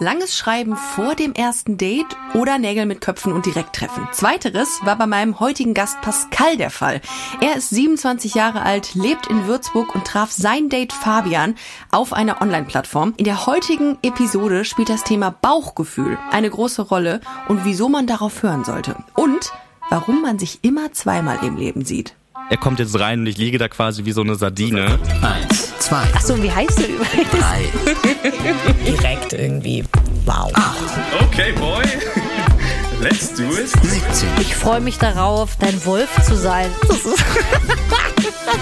Langes Schreiben vor dem ersten Date oder Nägel mit Köpfen und direkt treffen. Zweiteres war bei meinem heutigen Gast Pascal der Fall. Er ist 27 Jahre alt, lebt in Würzburg und traf sein Date Fabian auf einer Online-Plattform. In der heutigen Episode spielt das Thema Bauchgefühl eine große Rolle und wieso man darauf hören sollte. Und warum man sich immer zweimal im Leben sieht. Er kommt jetzt rein und ich liege da quasi wie so eine Sardine. Eins, zwei, Ach so, wie heißt du übrigens? drei, Direkt irgendwie. Wow. Okay, boy. Let's do it. 17, Ich freue mich darauf, dein Wolf zu sein.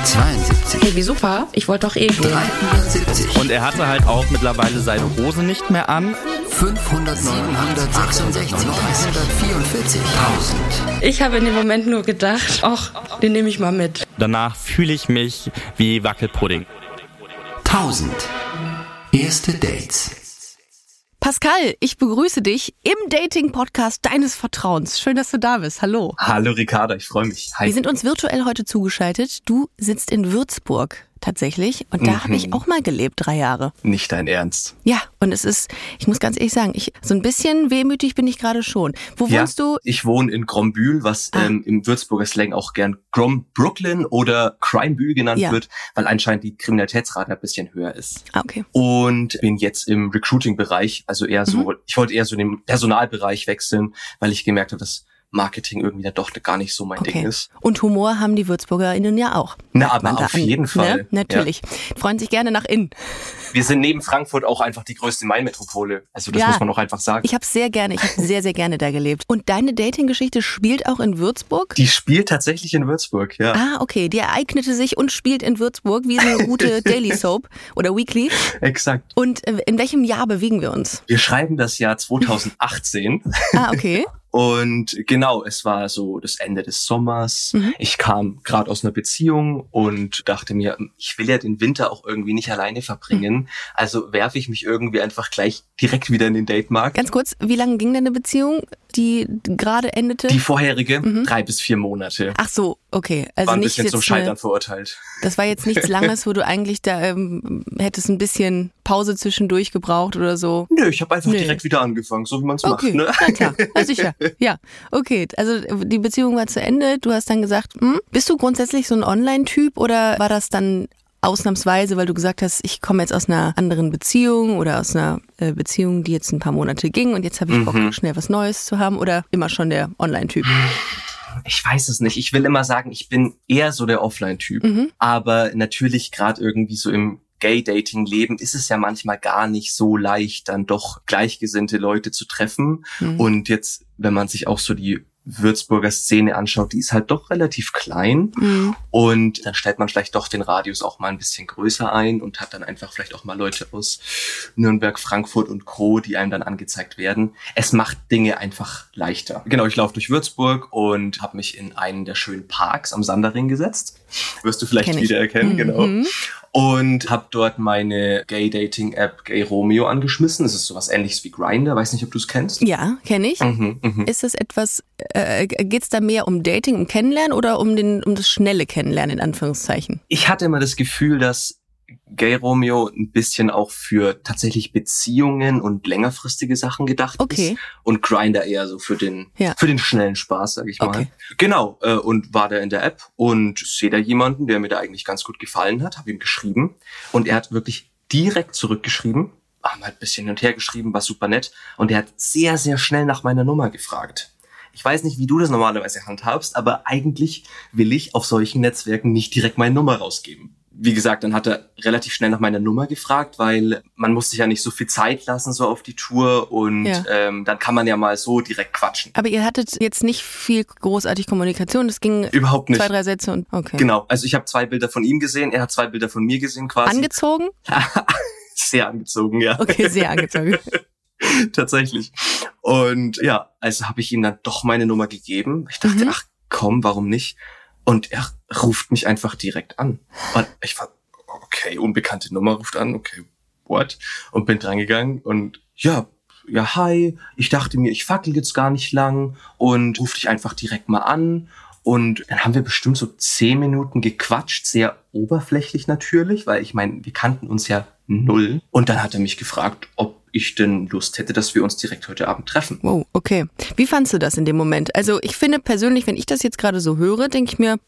72, Hey, wie super. Ich wollte doch eh gehen. 370, Und er hatte halt auch mittlerweile seine Hose nicht mehr an. 500, 766, 944, 1000. Ich habe in dem Moment nur gedacht, ach, den nehme ich mal mit. Danach fühle ich mich wie Wackelpudding. 1000. Erste Dates. Pascal, ich begrüße dich im Dating-Podcast deines Vertrauens. Schön, dass du da bist. Hallo. Hallo Ricarda, ich freue mich. Hi. Wir sind uns virtuell heute zugeschaltet. Du sitzt in Würzburg tatsächlich und da habe ich auch mal gelebt, drei Jahre. Nicht dein Ernst. Ja, und es ist, ich muss ganz ehrlich sagen, ich, so ein bisschen wehmütig bin ich gerade schon. Wo Ja, wohnst du? ich wohne in Grombühl, was Ah. ähm, im Würzburger Slang auch gern Grom Brooklyn oder Crimebühl genannt Ja. wird, weil anscheinend die Kriminalitätsrate ein bisschen höher ist. Ah, okay. Und bin jetzt im Recruiting-Bereich, also eher so, Mhm. ich wollte eher so in den Personalbereich wechseln, weil ich gemerkt habe, dass Marketing irgendwie dann doch gar nicht so mein Ding Okay. ist. Und Humor haben die WürzburgerInnen ja auch. Na, aber auf an, jeden Fall. Ne? Natürlich. Freuen sich gerne nach innen. Wir sind neben Frankfurt auch einfach die größte Main-Metropole. Also das Ja. muss man auch einfach sagen. Ich habe sehr gerne, ich habe sehr, sehr gerne da gelebt. Und deine Dating-Geschichte spielt auch in Würzburg? die spielt tatsächlich in Würzburg, ja. Ah, okay. Die ereignete sich und spielt in Würzburg wie so eine gute Daily Soap oder Weekly. Exakt. Und äh, in welchem Jahr bewegen wir uns? Wir schreiben das Jahr 2018 Ah, okay. und genau, es war so das Ende des Sommers. Mhm. Ich kam gerade aus einer Beziehung und dachte mir, ich will ja den Winter auch irgendwie nicht alleine verbringen. Mhm. Also werfe ich mich irgendwie einfach gleich direkt wieder in den Datemarkt. Ganz kurz, wie lange ging deine Beziehung, die gerade endete? Die vorherige Mhm. drei bis vier Monate. Ach so, okay. Also war ein nicht bisschen jetzt zum Scheitern eine, verurteilt. das war jetzt nichts Langes, wo du eigentlich da ähm, hättest ein bisschen Pause zwischendurch gebraucht oder so. Nö, ich habe einfach Nee. direkt wieder angefangen, so wie man es Okay, macht. Ne? na klar, na sicher. Ja, okay. Also die Beziehung war zu Ende. Du hast dann gesagt, hm, bist du grundsätzlich so ein Online-Typ oder war das dann ausnahmsweise, weil du gesagt hast, ich komme jetzt aus einer anderen Beziehung oder aus einer äh, Beziehung, die jetzt ein paar Monate ging und jetzt habe ich Bock, Mhm. schnell was Neues zu haben oder immer schon der Online-Typ? Ich weiß es nicht. Ich will immer sagen, ich bin eher so der Offline-Typ. Mhm. Aber natürlich gerade irgendwie so im Gay-Dating-Leben ist es ja manchmal gar nicht so leicht, dann doch gleichgesinnte Leute zu treffen. Mhm. Und jetzt, wenn man sich auch so die Würzburger Szene anschaut, die ist halt doch relativ klein. Mhm. Und dann stellt man vielleicht doch den Radius auch mal ein bisschen größer ein und hat dann einfach vielleicht auch mal Leute aus Nürnberg, Frankfurt und Co., die einem dann angezeigt werden. Es macht Dinge einfach leichter. Genau, ich laufe durch Würzburg und habe mich in einen der schönen Parks am Sanderring gesetzt. Wirst du vielleicht Kenn ich. wiedererkennen, genau. Und habe dort meine Gay-Dating-App Gay Romeo angeschmissen. Das ist sowas ähnliches wie Grindr. Weiß nicht, ob du es kennst. Ja, kenne ich. Mhm, mhm. Ist es etwas, äh, geht es da mehr um Dating, um Kennenlernen oder um, den, um das schnelle Kennenlernen in Anführungszeichen? ich hatte immer das Gefühl, dass Gay Romeo ein bisschen auch für tatsächlich Beziehungen und längerfristige Sachen gedacht Okay. ist und Grinder eher so für den Ja. für den schnellen Spaß, sag ich mal. Okay. Genau äh, und war da in der App und sehe da jemanden, der mir da eigentlich ganz gut gefallen hat, habe ihm geschrieben und er hat wirklich direkt zurückgeschrieben, haben halt ein bisschen hin und her geschrieben, war super nett und er hat sehr sehr schnell nach meiner Nummer gefragt. Ich weiß nicht, wie du das normalerweise handhabst, aber eigentlich will ich auf solchen Netzwerken nicht direkt meine Nummer rausgeben. Wie gesagt, dann hat er relativ schnell nach meiner Nummer gefragt, weil man muss sich ja nicht so viel Zeit lassen so auf die Tour und Ja. ähm, dann kann man ja mal so direkt quatschen. Aber ihr hattet jetzt nicht viel großartig Kommunikation, es ging Überhaupt nicht. zwei, drei Sätze und okay. Genau, also ich habe zwei Bilder von ihm gesehen, er hat zwei Bilder von mir gesehen quasi. Angezogen? Sehr angezogen, ja. Okay, sehr angezogen. Tatsächlich. Und ja, also habe ich ihm dann doch meine Nummer gegeben. Ich dachte, Mhm. ach komm, warum nicht? Und er ruft mich einfach direkt an. Und ich war, okay, unbekannte Nummer ruft an, okay, what? Und bin drangegangen und ja, ja, hi, ich dachte mir, ich fackel jetzt gar nicht lang und ruf dich einfach direkt mal an. Und dann haben wir bestimmt so zehn Minuten gequatscht, sehr oberflächlich natürlich, weil ich meine, wir kannten uns ja null. Und dann hat er mich gefragt, ob ich denn Lust hätte, dass wir uns direkt heute Abend treffen. Wow, okay. Wie fandst du das in dem Moment? Also ich finde persönlich, wenn ich das jetzt gerade so höre, denke ich mir,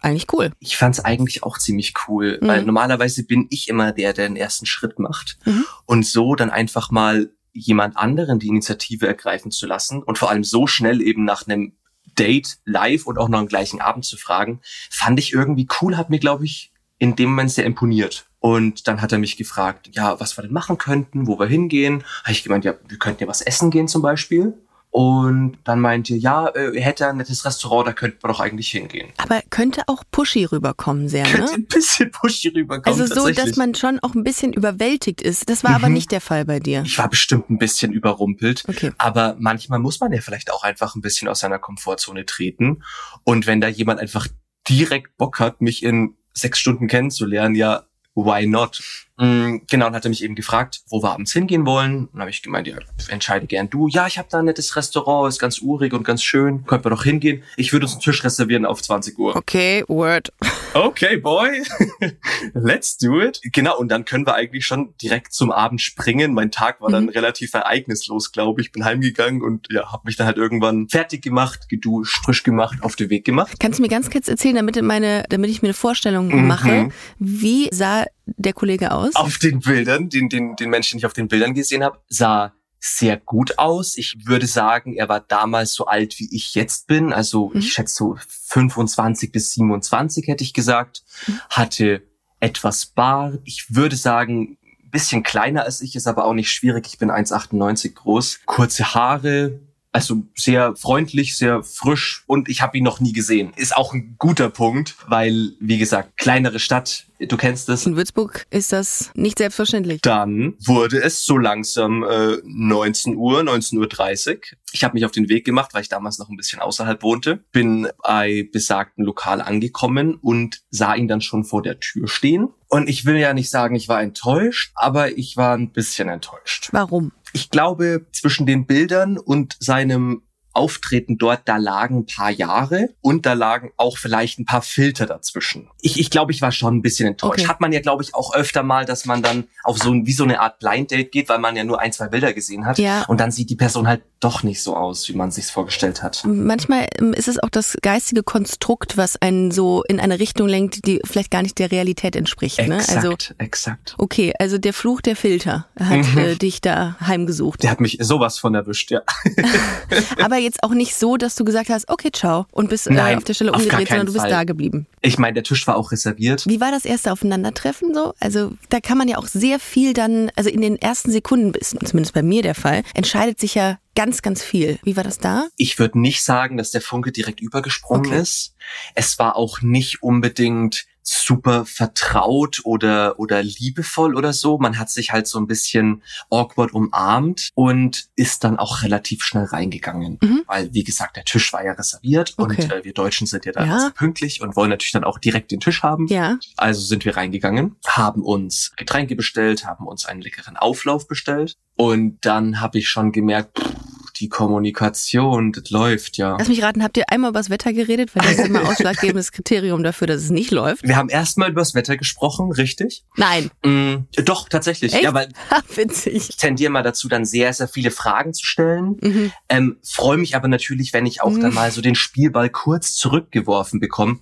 eigentlich cool. Ich fand es eigentlich auch ziemlich cool, mhm. weil normalerweise bin ich immer der, der den ersten Schritt macht. Mhm. Und so dann einfach mal jemand anderen die Initiative ergreifen zu lassen und vor allem so schnell eben nach einem Date live und auch noch am gleichen Abend zu fragen, fand ich irgendwie cool, hat mir, glaube ich, in dem Moment sehr imponiert. Und dann hat er mich gefragt, ja, was wir denn machen könnten, wo wir hingehen. Habe ich gemeint, ja, wir könnten ja was essen gehen zum Beispiel. Und dann meinte, ja, äh, er hätte ein nettes Restaurant, da könnten wir doch eigentlich hingehen. Aber könnte auch pushy rüberkommen, sehr, ne? Könnte ein bisschen pushy rüberkommen. Also so, dass man schon auch ein bisschen überwältigt ist. Das war mhm. aber nicht der Fall bei dir. Ich war bestimmt ein bisschen überrumpelt. Okay. Aber manchmal muss man ja vielleicht auch einfach ein bisschen aus seiner Komfortzone treten. Und wenn da jemand einfach direkt Bock hat, mich in sechs Stunden kennenzulernen, ja, why not? Mm, genau, und hat er mich eben gefragt, wo wir abends hingehen wollen. Und habe ich gemeint, ja, entscheide gern du. Ja, ich habe da ein nettes Restaurant, ist ganz urig und ganz schön. Könnten wir doch hingehen. Ich würde uns einen Tisch reservieren auf 20 Uhr. Okay, word. Okay, boy. Let's do it. Genau, und dann können wir eigentlich schon direkt zum Abend springen. Mein Tag war dann mhm. relativ ereignislos, glaube ich. Bin heimgegangen und ja, habe mich dann halt irgendwann fertig gemacht, geduscht, frisch gemacht, auf den Weg gemacht. Kannst du mir ganz kurz erzählen, damit, meine, damit ich mir eine Vorstellung mhm. mache, wie sah der Kollege aus? Auf den Bildern, den, den, den Menschen, den ich auf den Bildern gesehen habe, sah sehr gut aus. Ich würde sagen, er war damals so alt, wie ich jetzt bin. Also mhm. ich schätze so 25 bis 27 hätte ich gesagt. Mhm. Hatte etwas Bart. Ich würde sagen, bisschen kleiner als ich, ist aber auch nicht schwierig. Ich bin 1,98 groß. Kurze Haare, also sehr freundlich, sehr frisch und ich habe ihn noch nie gesehen. Ist auch ein guter Punkt, weil, wie gesagt, kleinere Stadt, du kennst es. In Würzburg ist das nicht selbstverständlich. Dann wurde es so langsam äh, 19 Uhr, 19.30 Uhr. Ich habe mich auf den Weg gemacht, weil ich damals noch ein bisschen außerhalb wohnte. Bin bei besagten Lokal angekommen und sah ihn dann schon vor der Tür stehen. Und ich will ja nicht sagen, ich war enttäuscht, aber ich war ein bisschen enttäuscht. Warum? Ich glaube, zwischen den Bildern und seinem Auftreten dort, da lagen ein paar Jahre und da lagen auch vielleicht ein paar Filter dazwischen. Ich, ich glaube, ich war schon ein bisschen enttäuscht. Okay. Hat man ja, glaube ich, auch öfter mal, dass man dann auf so ein, wie so eine Art Blind Date geht, weil man ja nur ein, zwei Bilder gesehen hat. Ja. Und dann sieht die Person halt doch nicht so aus, wie man sich's vorgestellt hat. Manchmal ähm, ist es auch das geistige Konstrukt, was einen so in eine Richtung lenkt, die vielleicht gar nicht der Realität entspricht. Ne? Exakt, also, exakt. Okay, also der Fluch der Filter hat mhm. äh, dich da heimgesucht. Der hat mich sowas von erwischt, ja. Aber jetzt auch nicht so, dass du gesagt hast, okay, ciao, und bist äh, Nein, auf der Stelle umgedreht, sondern du bist Fall. da geblieben. Ich meine, der Tisch war auch reserviert. Wie war das erste Aufeinandertreffen so? Also da kann man ja auch sehr viel dann, also in den ersten Sekunden, ist zumindest bei mir der Fall, entscheidet sich ja ganz, ganz viel. Wie war das da? Ich würde nicht sagen, dass der Funke direkt übergesprungen okay. ist. Es war auch nicht unbedingt super vertraut oder, oder liebevoll oder so. Man hat sich halt so ein bisschen awkward umarmt und ist dann auch relativ schnell reingegangen. Mhm. Weil, wie gesagt, der Tisch war ja reserviert okay. und äh, wir Deutschen sind ja da ja. pünktlich und wollen natürlich dann auch direkt den Tisch haben. Ja. Also sind wir reingegangen, haben uns Getränke bestellt, haben uns einen leckeren Auflauf bestellt und dann habe ich schon gemerkt, pff, die Kommunikation, das läuft ja. Lass mich raten, habt ihr einmal über das Wetter geredet? Weil das ist immer ausschlaggebendes Kriterium dafür, dass es nicht läuft. Wir haben erstmal über das Wetter gesprochen, richtig? Nein. Mm, doch, tatsächlich. Echt? Ja, weil Witzig. Ich tendiere mal dazu, dann sehr, sehr viele Fragen zu stellen. Mhm. Ähm, Freue mich aber natürlich, wenn ich auch mhm. dann mal so den Spielball kurz zurückgeworfen bekomme.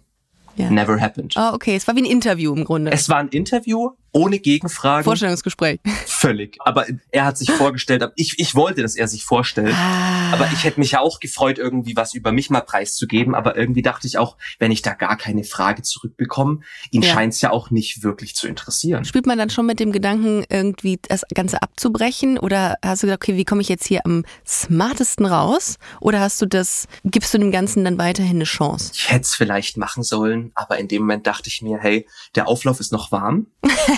Ja. Never happened. Oh, okay. Es war wie ein Interview im Grunde. Es war ein Interview ohne Gegenfragen. Vorstellungsgespräch. Völlig. Aber er hat sich vorgestellt, ich, ich wollte, dass er sich vorstellt. Ah. Aber ich hätte mich ja auch gefreut, irgendwie was über mich mal preiszugeben. Aber irgendwie dachte ich auch, wenn ich da gar keine Frage zurückbekomme, ihn ja. scheint es ja auch nicht wirklich zu interessieren. Spielt man dann schon mit dem Gedanken, irgendwie das Ganze abzubrechen? Oder hast du gesagt, okay, wie komme ich jetzt hier am smartesten raus? Oder hast du das, gibst du dem Ganzen dann weiterhin eine Chance? Ich hätte es vielleicht machen sollen, aber in dem Moment dachte ich mir, hey, der Auflauf ist noch warm.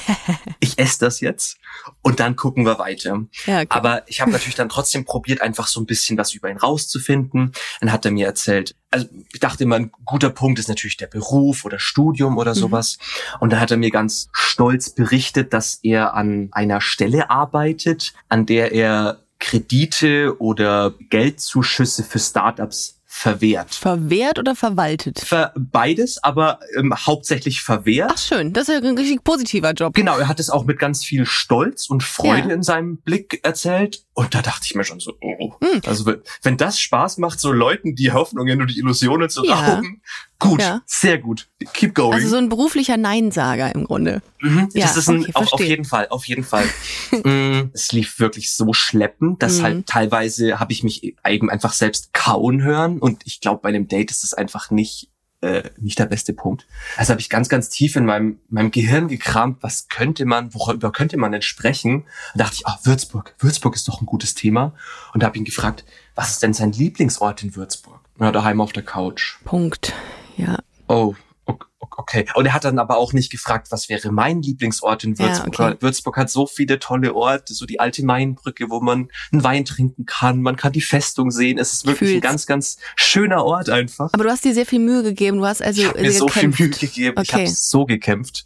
ich esse das jetzt und dann gucken wir weiter. Ja, okay. Aber ich habe natürlich dann trotzdem probiert, einfach so ein bisschen was über ihn rauszufinden. Dann hat er mir erzählt, also ich dachte immer, ein guter Punkt ist natürlich der Beruf oder Studium oder mhm. sowas. Mhm. Und dann hat er mir ganz stolz berichtet, dass er an einer Stelle arbeitet, an der er Kredite oder Geldzuschüsse für Startups verwehrt. Verwehrt oder verwaltet? Ver beides, aber ähm, hauptsächlich verwehrt. Ach schön, das ist ja ein richtig positiver Job. Genau, er hat es auch mit ganz viel Stolz und Freude Ja. in seinem Blick erzählt. Und da dachte ich mir schon so, oh. Hm. Also wenn, wenn das Spaß macht, so Leuten die Hoffnungen und die Illusionen zu Ja. rauben, gut, Ja. sehr gut. Keep going. Also so ein beruflicher Neinsager im Grunde. Mhm, Ja, das ist ein, okay, auf, auf jeden Fall, auf jeden Fall. Mm, es lief wirklich so schleppend, dass Mhm. halt teilweise habe ich mich eben einfach selbst kauen hören und ich glaube, bei einem Date ist es einfach nicht äh, nicht der beste Punkt. Also habe ich ganz, ganz tief in meinem, meinem Gehirn gekramt, was könnte man, worüber könnte man denn sprechen? Und dachte ich, ah, Würzburg, Würzburg ist doch ein gutes Thema. Und habe ihn gefragt, was ist denn sein Lieblingsort in Würzburg? Na, daheim auf der Couch. Punkt. Ja. Oh, ok- ok- okay. Und er hat dann aber auch nicht gefragt, was wäre mein Lieblingsort in Ja, Würzburg. okay. Weil Würzburg hat so viele tolle Orte, so die alte Mainbrücke, wo man einen Wein trinken kann, man kann die Festung sehen. Es ist wirklich ein Fühl's. ganz, ganz schöner Ort einfach. Aber du hast dir sehr viel Mühe gegeben. Du hast also Ich habe mir so viel. Mühe gegeben. Ich Okay. habe so gekämpft.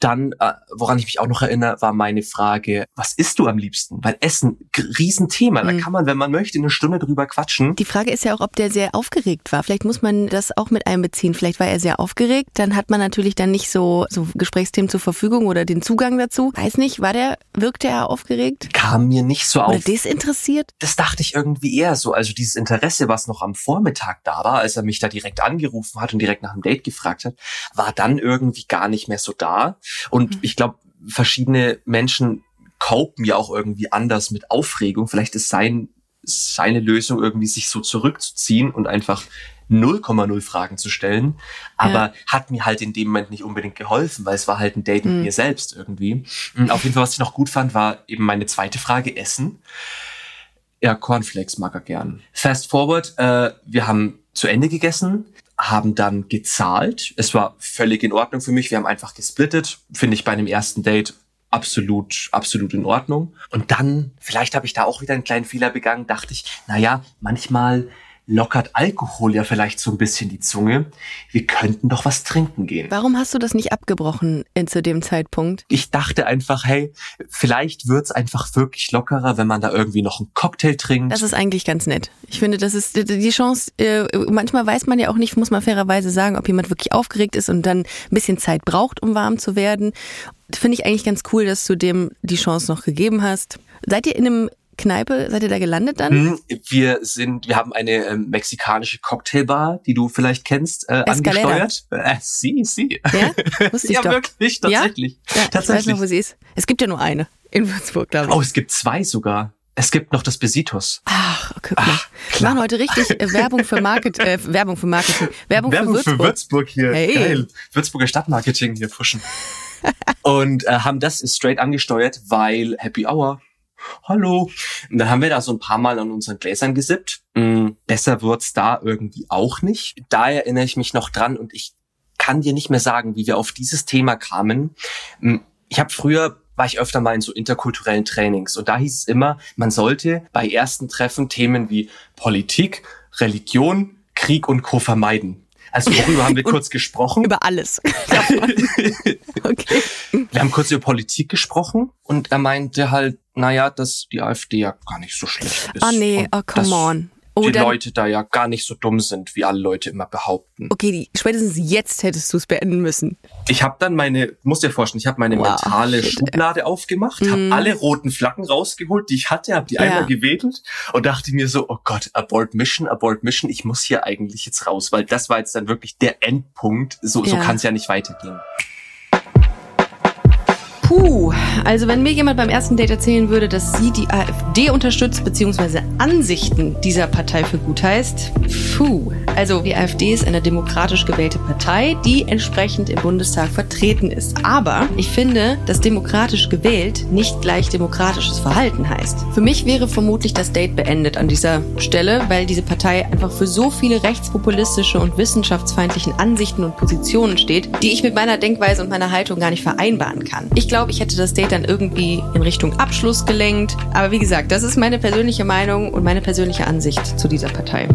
Dann, äh, woran ich mich auch noch erinnere, war meine Frage, was isst du am liebsten? Weil Essen, Riesenthema. Da Mhm. kann man, wenn man möchte, eine Stunde drüber quatschen. Die Frage ist ja auch, ob der sehr aufgeregt war. Vielleicht muss man das auch mit einbeziehen. Vielleicht war er sehr aufgeregt. Dann hat man natürlich dann nicht so, so Gesprächsthemen zur Verfügung oder den Zugang dazu. Weiß nicht, war der, wirkte er aufgeregt? Kam mir nicht so Oder auf. desinteressiert? das dachte ich irgendwie eher so. Also dieses Interesse, was noch am Vormittag da war, als er mich da direkt angerufen hat und direkt nach dem Date gefragt hat, war dann irgendwie gar nicht mehr so da. Und ich glaube, verschiedene Menschen copen ja auch irgendwie anders mit Aufregung. Vielleicht ist sein, seine Lösung irgendwie, sich so zurückzuziehen und einfach 0,0 Fragen zu stellen. Aber hat mir halt in dem Moment nicht unbedingt geholfen, weil es war halt ein Date mit Mhm. mir selbst irgendwie. Und Auf jeden Fall, was ich noch gut fand, war eben meine zweite Frage, Essen. Ja, Cornflakes mag er gern. Fast forward, äh, wir haben zu Ende gegessen, haben dann gezahlt. Es war völlig in Ordnung für mich. Wir haben einfach gesplittet. Finde ich bei einem ersten Date absolut, absolut in Ordnung. Und dann, vielleicht habe ich da auch wieder einen kleinen Fehler begangen, dachte ich, na ja, manchmal lockert Alkohol ja vielleicht so ein bisschen die Zunge. Wir könnten doch was trinken gehen. Warum hast du das nicht abgebrochen in, zu dem Zeitpunkt? Ich dachte einfach, hey, vielleicht wird's einfach wirklich lockerer, wenn man da irgendwie noch einen Cocktail trinkt. Das ist eigentlich ganz nett. Ich finde, das ist die- Chance, äh, manchmal weiß man ja auch nicht, muss man fairerweise sagen, ob jemand wirklich aufgeregt ist und dann ein bisschen Zeit braucht, um warm zu werden. Finde ich eigentlich ganz cool, dass du dem die Chance noch gegeben hast. Seid ihr in einem Kneipe, seid ihr da gelandet dann? Hm, Wir sind, wir haben eine ähm, mexikanische Cocktailbar, die du vielleicht kennst, äh, Escalera. angesteuert. Äh, sie, sie. Ja? Wusste ich ja, doch. wirklich, Ja? tatsächlich. Ja, ich weiß tatsächlich. noch, wo sie ist. Es gibt ja nur eine in Würzburg, glaube ich. oh, es gibt zwei sogar. Es gibt noch das Besitos. Ach, guck mal. Ach, Wir machen heute richtig äh, Werbung für Market, äh, Werbung für Marketing, Werbung, für Würzburg. Würzburg hier. Hey. Geil. Würzburger Stadtmarketing hier pushen. Und äh, haben das straight angesteuert, weil Happy Hour. Hallo. Und dann haben wir da so ein paar Mal an unseren Gläsern gesippt. Mm, besser wird's da irgendwie auch nicht. Da erinnere ich mich noch dran und ich kann dir nicht mehr sagen, wie wir auf dieses Thema kamen. Mm, Ich habe früher war ich öfter mal in so interkulturellen Trainings und da hieß es immer, man sollte bei ersten Treffen Themen wie Politik, Religion, Krieg und Co. vermeiden. Also worüber haben wir kurz gesprochen? Über alles. okay. Wir haben kurz über Politik gesprochen und er meinte halt, naja, dass die AfD ja gar nicht so schlecht ist. Oh nee, oh come dass on. Oh, die dann, Leute da ja gar nicht so dumm sind, wie alle Leute immer behaupten. okay, die, spätestens jetzt hättest du es beenden müssen. Ich habe dann meine, musst dir vorstellen, ich habe meine Wow, mentale shit, Schublade aufgemacht, Mhm. habe alle roten Flaggen rausgeholt, die ich hatte, habe die Ja. einmal gewedelt und dachte mir so, oh Gott, abort Mission, abort Mission, ich muss hier eigentlich jetzt raus, weil das war jetzt dann wirklich der Endpunkt. So, so Ja. kann es ja nicht weitergehen. Puh, also wenn mir jemand beim ersten Date erzählen würde, dass sie die AfD unterstützt, beziehungsweise Ansichten dieser Partei für gut heißt, puh. Also die AfD ist eine demokratisch gewählte Partei, die entsprechend im Bundestag vertreten ist. Aber ich finde, dass demokratisch gewählt nicht gleich demokratisches Verhalten heißt. Für mich wäre vermutlich das Date beendet an dieser Stelle, weil diese Partei einfach für so viele rechtspopulistische und wissenschaftsfeindlichen Ansichten und Positionen steht, die ich mit meiner Denkweise und meiner Haltung gar nicht vereinbaren kann. Ich glaube, ich hätte das Date dann irgendwie in Richtung Abschluss gelenkt. Aber wie gesagt, das ist meine persönliche Meinung und meine persönliche Ansicht zu dieser Partei.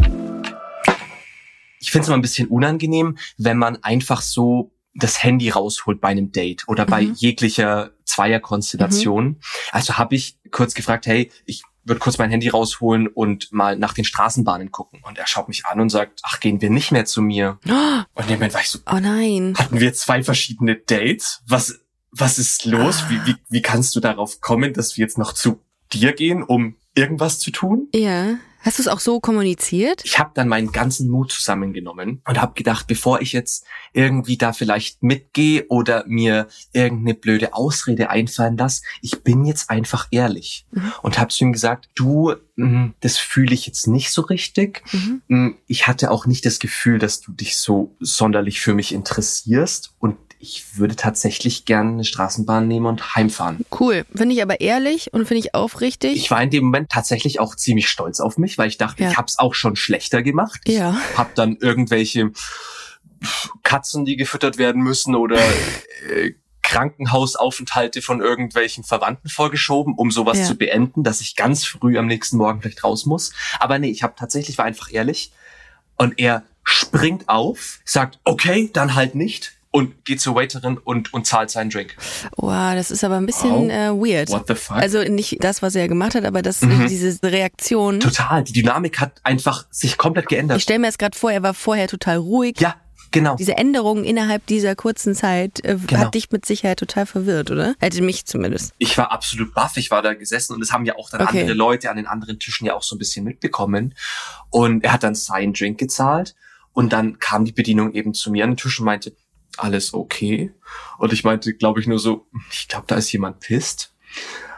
Ich finde es immer ein bisschen unangenehm, wenn man einfach so das Handy rausholt bei einem Date oder bei Mhm. jeglicher Zweierkonstellation. Also habe ich kurz gefragt, hey, ich würde kurz mein Handy rausholen und mal nach den Straßenbahnen gucken. Und er schaut mich an und sagt, ach, gehen wir nicht mehr zu mir. Und in dem Moment war ich so, Oh nein. hatten wir zwei verschiedene Dates? Was, was ist los? Wie, wie, wie kannst du darauf kommen, dass wir jetzt noch zu dir gehen, um irgendwas zu tun? Ja. Hast du es auch so kommuniziert? Ich habe dann meinen ganzen Mut zusammengenommen und habe gedacht, bevor ich jetzt irgendwie da vielleicht mitgehe oder mir irgendeine blöde Ausrede einfallen lasse, ich bin jetzt einfach ehrlich und habe zu ihm gesagt, du, mh, das fühle ich jetzt nicht so richtig. Mh, Ich hatte auch nicht das Gefühl, dass du dich so sonderlich für mich interessierst und ich würde tatsächlich gerne eine Straßenbahn nehmen und heimfahren. Cool. Finde ich aber ehrlich und finde ich aufrichtig. Ich war in dem Moment tatsächlich auch ziemlich stolz auf mich, weil ich dachte, Ja. ich habe es auch schon schlechter gemacht. Ja. Ich habe dann irgendwelche Katzen, die gefüttert werden müssen oder äh, Krankenhausaufenthalte von irgendwelchen Verwandten vorgeschoben, um sowas Ja. zu beenden, dass ich ganz früh am nächsten Morgen vielleicht raus muss. Aber nee, ich habe tatsächlich war einfach ehrlich und er springt auf, sagt okay, dann halt nicht und geht zur Waiterin und und zahlt seinen Drink. Wow, das ist aber ein bisschen Wow. äh, weird. What the fuck? Also nicht das, was er gemacht hat, aber das, Mhm. diese Reaktion. Total, die Dynamik hat einfach sich komplett geändert. Ich stelle mir jetzt gerade vor, er war vorher total ruhig. ja, genau. Diese Änderung innerhalb dieser kurzen Zeit äh, Genau. hat dich mit Sicherheit total verwirrt, oder? Hätte mich zumindest. ich war absolut baff. Ich war da gesessen und das haben ja auch dann Okay. andere Leute an den anderen Tischen ja auch so ein bisschen mitbekommen. Und er hat dann seinen Drink gezahlt und dann kam die Bedienung eben zu mir an den Tisch und meinte, alles okay? Und ich meinte, glaube ich, nur so, ich glaube, da ist jemand pisst.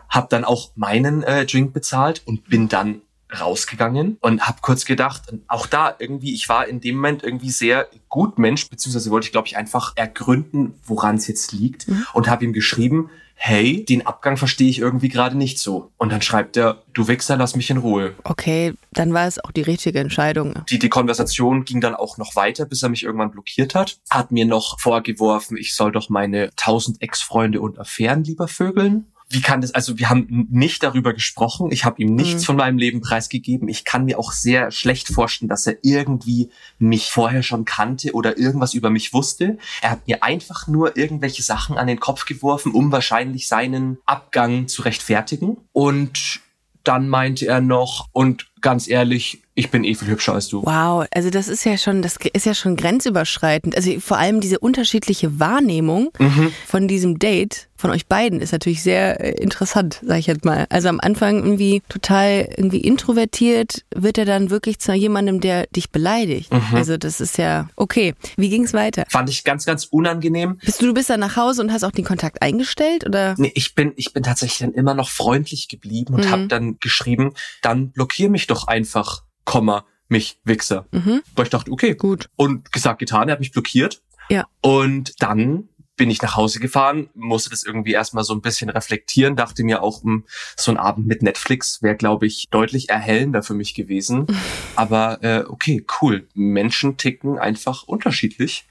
Hab dann auch meinen äh, Drink bezahlt und bin dann rausgegangen und hab kurz gedacht, auch da irgendwie, ich war in dem Moment irgendwie sehr gut Mensch, beziehungsweise wollte ich, glaube ich, einfach ergründen, woran es jetzt liegt und habe ihm geschrieben, hey, den Abgang verstehe ich irgendwie gerade nicht so. Und dann schreibt er, du Wichser, lass mich in Ruhe. Okay, dann war es auch die richtige Entscheidung. Die, die Konversation ging dann auch noch weiter, bis er mich irgendwann blockiert hat. Hat mir noch vorgeworfen, ich soll doch meine tausend Ex-Freunde und Affären lieber vögeln. Wie kann das, also wir haben nicht darüber gesprochen. Ich habe ihm nichts von meinem Leben preisgegeben. Ich kann mir auch sehr schlecht vorstellen, dass er irgendwie mich vorher schon kannte oder irgendwas über mich wusste. Er hat mir einfach nur irgendwelche Sachen an den Kopf geworfen, um wahrscheinlich seinen Abgang zu rechtfertigen. Und dann meinte er noch, und ganz ehrlich, ich bin eh viel hübscher als du. Wow, also das ist ja schon, das ist ja schon grenzüberschreitend. Also vor allem diese unterschiedliche Wahrnehmung Mhm. von diesem Date von euch beiden ist natürlich sehr äh, interessant, sag ich jetzt mal. Also am Anfang irgendwie total irgendwie introvertiert, wird er dann wirklich zu jemandem, der dich beleidigt. Mhm. Also das ist ja okay. Wie ging's weiter? Fand ich ganz, ganz unangenehm. Bist du, du bist dann nach Hause und hast auch den Kontakt eingestellt oder? Nee, ich bin, ich bin tatsächlich dann immer noch freundlich geblieben und habe dann geschrieben, dann blockier mich doch einfach, Komma, mich Wichser. Weil ich dachte, okay, Gut. Und gesagt, getan, er hat mich blockiert. Ja. Und dann bin ich nach Hause gefahren, musste das irgendwie erstmal so ein bisschen reflektieren, dachte mir auch, mh, so ein Abend mit Netflix wäre, glaube ich, deutlich erhellender für mich gewesen. Aber äh, okay, cool. Menschen ticken einfach unterschiedlich.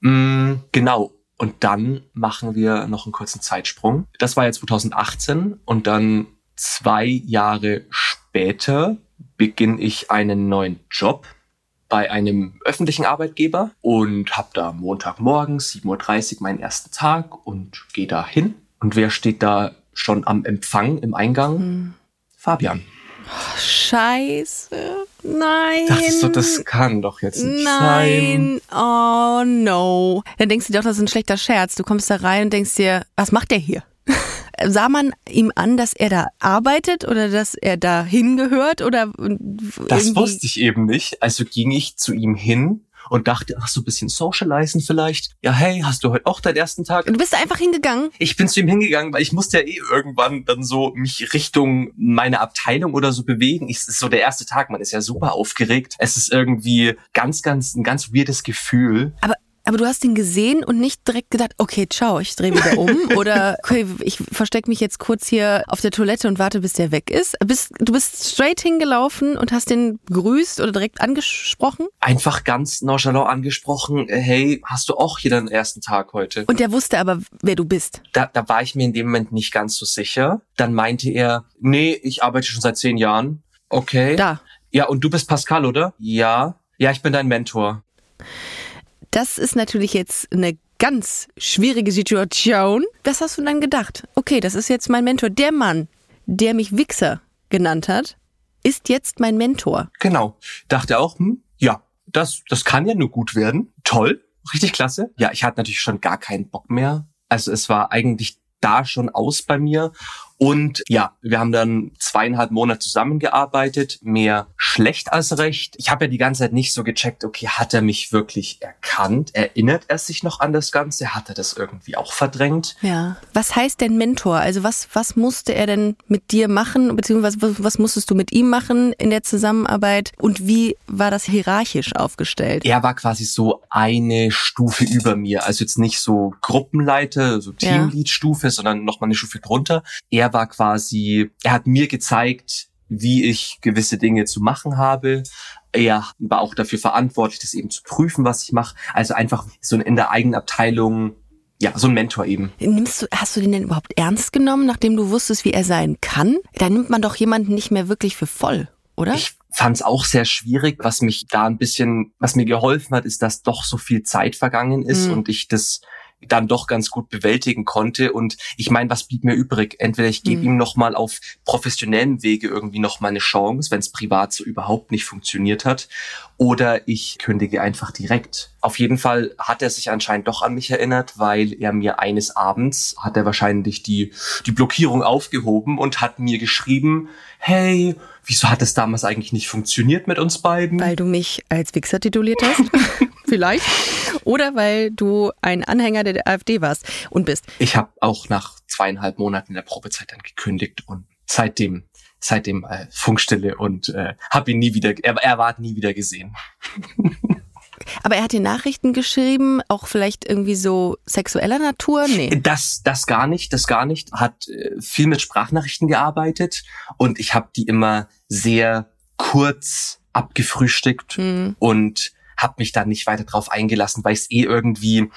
Mm, genau. Und dann machen wir noch einen kurzen Zeitsprung. Das war ja 2018 und dann zwei Jahre später beginne ich einen neuen Job bei einem öffentlichen Arbeitgeber und habe da Montagmorgens 7.30 Uhr meinen ersten Tag und gehe da hin. Und wer steht da schon am Empfang im Eingang? Fabian. Scheiße. Nein. Dachte ich so, das kann doch jetzt nicht sein. Nein, oh no. Dann denkst du dir doch, das ist ein schlechter Scherz. Du kommst da rein und denkst dir, was macht der hier? Sah man ihm an, dass er da arbeitet oder dass er da hingehört oder Das wusste ich eben nicht. Also ging ich zu ihm hin und dachte, ach, so ein bisschen socialisen vielleicht. Ja, hey, hast du heute auch deinen ersten Tag? Du bist einfach hingegangen. Ich bin zu ihm hingegangen, weil ich musste ja eh irgendwann dann so mich Richtung meine Abteilung oder so bewegen. Ich, es ist so der erste Tag, man ist ja super aufgeregt. Es ist irgendwie ganz, ganz, ein ganz weirdes Gefühl. Aber, aber du hast ihn gesehen und nicht direkt gedacht, okay, ciao, ich drehe wieder um. oder okay, ich verstecke mich jetzt kurz hier auf der Toilette und warte, bis der weg ist. Bist, du bist straight hingelaufen und hast den grüßt oder direkt angesprochen? Einfach ganz nonchalant angesprochen, hey, hast du auch hier deinen ersten Tag heute? Und der wusste aber, wer du bist. Da, da war ich mir in dem Moment nicht ganz so sicher. Dann meinte er, nee, ich arbeite schon seit zehn Jahren. Okay. Da. Ja, und du bist Pascal, oder? Ja. Ja, ich bin dein Mentor. Das ist natürlich jetzt eine ganz schwierige Situation. Was hast du dann gedacht? Okay, das ist jetzt mein Mentor, der Mann, der mich Wichser genannt hat, ist jetzt mein Mentor. Genau. Dachte auch, hm, ja, das, das kann ja nur gut werden. Toll. Richtig klasse. Ja, ich hatte natürlich schon gar keinen Bock mehr. Also es war eigentlich da schon aus bei mir. Und ja, wir haben dann zweieinhalb Monate zusammengearbeitet, mehr schlecht als recht. Ich habe ja die ganze Zeit nicht so gecheckt, okay, hat er mich wirklich erkannt? Erinnert er sich noch an das Ganze? Hat er das irgendwie auch verdrängt? Ja. Was heißt denn Mentor? Also was, was musste er denn mit dir machen, beziehungsweise was, was musstest du mit ihm machen in der Zusammenarbeit? Und wie war das hierarchisch aufgestellt? Er war quasi so eine Stufe über mir. Also jetzt nicht so Gruppenleiter, so Ja. Teamlead-Stufe, sondern nochmal eine Stufe drunter. Er war quasi, er hat mir gezeigt, wie ich gewisse Dinge zu machen habe. Er war auch dafür verantwortlich, das eben zu prüfen, was ich mache. Also einfach so in der eigenen Abteilung, ja, so ein Mentor eben. Nimmst du, hast du den denn überhaupt ernst genommen, nachdem du wusstest, wie er sein kann? Da nimmt man doch jemanden nicht mehr wirklich für voll, oder? Ich fand es auch sehr schwierig. Was mich da ein bisschen, was mir geholfen hat, ist, dass doch so viel Zeit vergangen ist Mhm. und ich das dann doch ganz gut bewältigen konnte. Und ich meine, was blieb mir übrig? Entweder ich gebe Mhm. ihm nochmal auf professionellen Wege irgendwie nochmal eine Chance, wenn es privat so überhaupt nicht funktioniert hat, oder ich kündige einfach direkt. Auf jeden Fall hat er sich anscheinend doch an mich erinnert, weil er mir eines Abends hat er wahrscheinlich die, die Blockierung aufgehoben und hat mir geschrieben, hey, wieso hat es damals eigentlich nicht funktioniert mit uns beiden? Weil du mich als Wichser tituliert hast? Vielleicht. Oder weil du ein Anhänger der AfD warst und bist. Ich habe auch nach zweieinhalb Monaten der Probezeit dann gekündigt und seitdem seitdem äh, Funkstille und äh, habe ihn nie wieder, er, er war nie wieder gesehen. Aber er hat dir Nachrichten geschrieben, auch vielleicht irgendwie so sexueller Natur? Nee. Das, das gar nicht, das gar nicht. Hat äh, viel mit Sprachnachrichten gearbeitet und ich habe die immer sehr kurz abgefrühstückt Hm. und habe mich dann nicht weiter drauf eingelassen, weil ich es eh irgendwie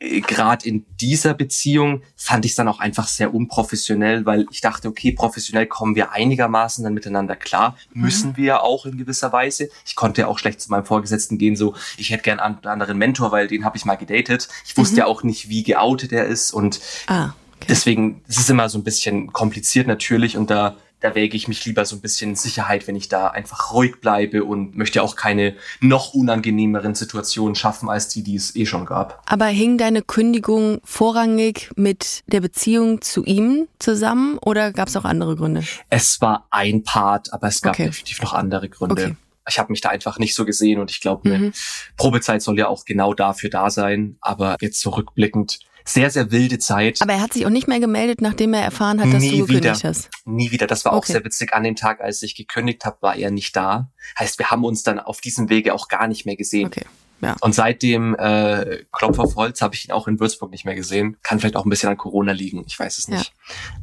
gerade in dieser Beziehung fand ich es dann auch einfach sehr unprofessionell, weil ich dachte, okay, professionell kommen wir einigermaßen dann miteinander klar, müssen wir ja auch in gewisser Weise. Ich konnte ja auch schlecht zu meinem Vorgesetzten gehen, so ich hätte gern einen anderen Mentor, weil den habe ich mal gedatet. Ich wusste ja auch nicht, wie geoutet er ist und Ah, okay. deswegen, es ist immer so ein bisschen kompliziert natürlich und da, da wäge ich mich lieber so ein bisschen in Sicherheit, wenn ich da einfach ruhig bleibe und möchte auch keine noch unangenehmeren Situationen schaffen, als die, die es eh schon gab. Aber hing deine Kündigung vorrangig mit der Beziehung zu ihm zusammen oder gab es auch andere Gründe? Es war ein Part, aber es gab Okay. definitiv noch andere Gründe. Okay. Ich habe mich da einfach nicht so gesehen und ich glaube, eine Mhm. Probezeit soll ja auch genau dafür da sein. Aber jetzt zurückblickend, sehr, sehr wilde Zeit. Aber er hat sich auch nicht mehr gemeldet, nachdem er erfahren hat, dass Nie du gekündigt wieder. hast. Nie wieder. Das war auch Okay. sehr witzig. An dem Tag, als ich gekündigt habe, war er nicht da. Heißt, wir haben uns dann auf diesem Wege auch gar nicht mehr gesehen. Okay. Ja. Und seitdem äh, Klopf auf Holz habe ich ihn auch in Würzburg nicht mehr gesehen. Kann vielleicht auch ein bisschen an Corona liegen, ich weiß es nicht.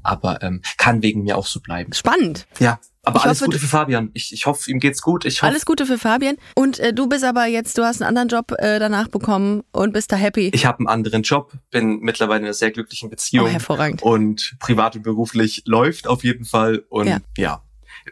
Aber ähm, kann wegen mir auch so bleiben. Spannend. Ja, aber Ich alles hoffe, Gute für Fabian. Ich, ich hoffe, ihm geht's gut. Ich hoffe, Alles Gute für Fabian. Und äh, du bist aber jetzt, du hast einen anderen Job äh, danach bekommen und bist da happy. ich habe einen anderen Job, bin mittlerweile in einer sehr glücklichen Beziehung. Oh, hervorragend. Und privat und beruflich läuft auf jeden Fall. Und Ja. ja.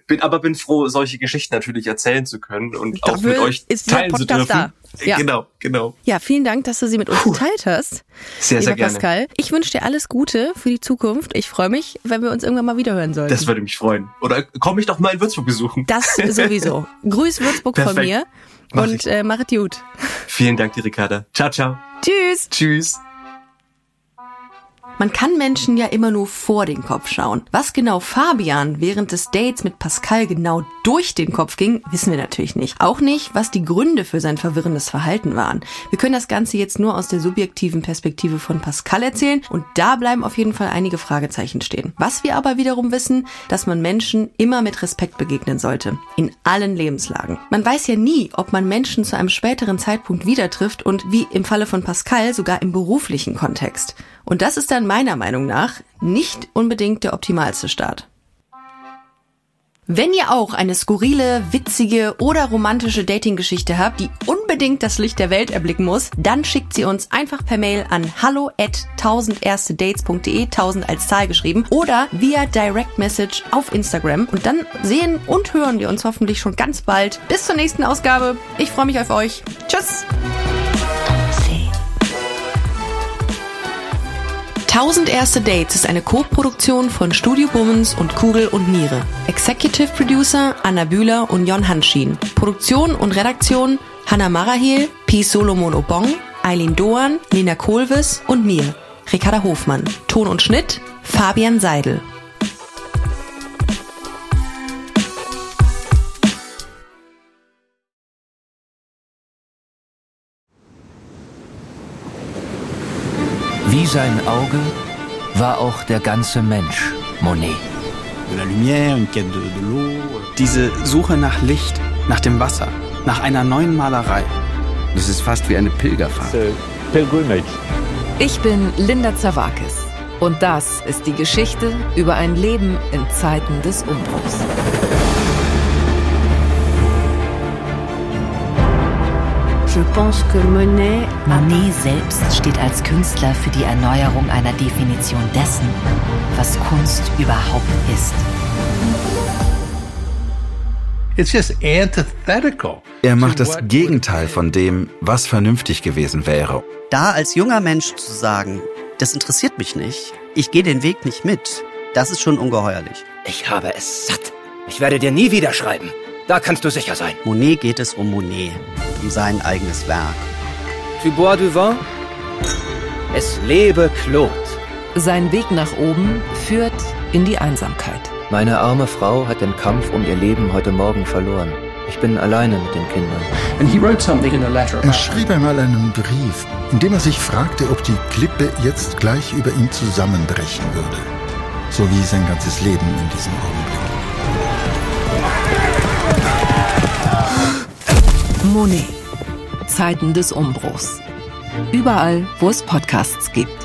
Bin, aber bin froh, solche Geschichten natürlich erzählen zu können und auch Dafür mit euch teilen zu dürfen. da. Ja. Genau, genau. Ja, vielen Dank, dass du sie mit uns geteilt hast. Sehr, sehr gerne. Pascal. Ich wünsche dir alles Gute für die Zukunft. Ich freue mich, wenn wir uns irgendwann mal wiederhören sollten. Das würde mich freuen. Oder komm mich doch mal in Würzburg besuchen. Das sowieso. Grüß Würzburg von Perfekt. mir Mach und ich. äh, machet gut. Vielen Dank, die Ricarda. Ciao, ciao. Tschüss. Tschüss. Man kann Menschen ja immer nur vor den Kopf schauen. Was genau Fabian während des Dates mit Pascal genau durch den Kopf ging, wissen wir natürlich nicht. Auch nicht, was die Gründe für sein verwirrendes Verhalten waren. Wir können das Ganze jetzt nur aus der subjektiven Perspektive von Pascal erzählen und da bleiben auf jeden Fall einige Fragezeichen stehen. Was wir aber wiederum wissen, dass man Menschen immer mit Respekt begegnen sollte. In allen Lebenslagen. Man weiß ja nie, ob man Menschen zu einem späteren Zeitpunkt wieder trifft und wie im Falle von Pascal sogar im beruflichen Kontext. Und das ist dann meiner Meinung nach nicht unbedingt der optimalste Start. Wenn ihr auch eine skurrile, witzige oder romantische Dating-Geschichte habt, die unbedingt das Licht der Welt erblicken muss, dann schickt sie uns einfach per Mail an hallo at 1000erstedates.de, 1000 als Zahl geschrieben, oder via Direct Message auf Instagram. Und dann sehen und hören wir uns hoffentlich schon ganz bald. Bis zur nächsten Ausgabe. Ich freue mich auf euch. Tschüss! 1000 erste Dates ist eine Co-Produktion von Studio Bummens und Kugel und Niere. Executive Producer Anna Bühler und Jon Hanschin. Produktion und Redaktion Hanna Marahel, Pi Solomon Obong, Eileen Doan, Lena Kohlwes und mir, Ricarda Hofmann. Ton und Schnitt Fabian Seidel. Wie sein Auge war auch der ganze Mensch Monet. Diese Suche nach Licht, nach dem Wasser, nach einer neuen Malerei. Das ist fast wie eine Pilgerfahrt. Ich bin Linda Zawakis und das ist die Geschichte über ein Leben in Zeiten des Umbruchs. Monet selbst steht als Künstler für die Erneuerung einer Definition dessen, was Kunst überhaupt ist. Er macht das Gegenteil von dem, was vernünftig gewesen wäre. Da als junger Mensch zu sagen, das interessiert mich nicht, ich gehe den Weg nicht mit, das ist schon ungeheuerlich. Ich habe es satt. Ich werde dir nie wieder schreiben. Da kannst du sicher sein. Monet geht es um Monet, um sein eigenes Werk. Tu bois du vin? Es lebe Claude. Sein Weg nach oben führt in die Einsamkeit. Meine arme Frau hat den Kampf um ihr Leben heute Morgen verloren. Ich bin alleine mit den Kindern. Er schrieb einmal einen Brief, in dem er sich fragte, ob die Klippe jetzt gleich über ihm zusammenbrechen würde. So wie sein ganzes Leben in diesem Augenblick. Monet. Zeiten des Umbruchs. Überall, wo es Podcasts gibt.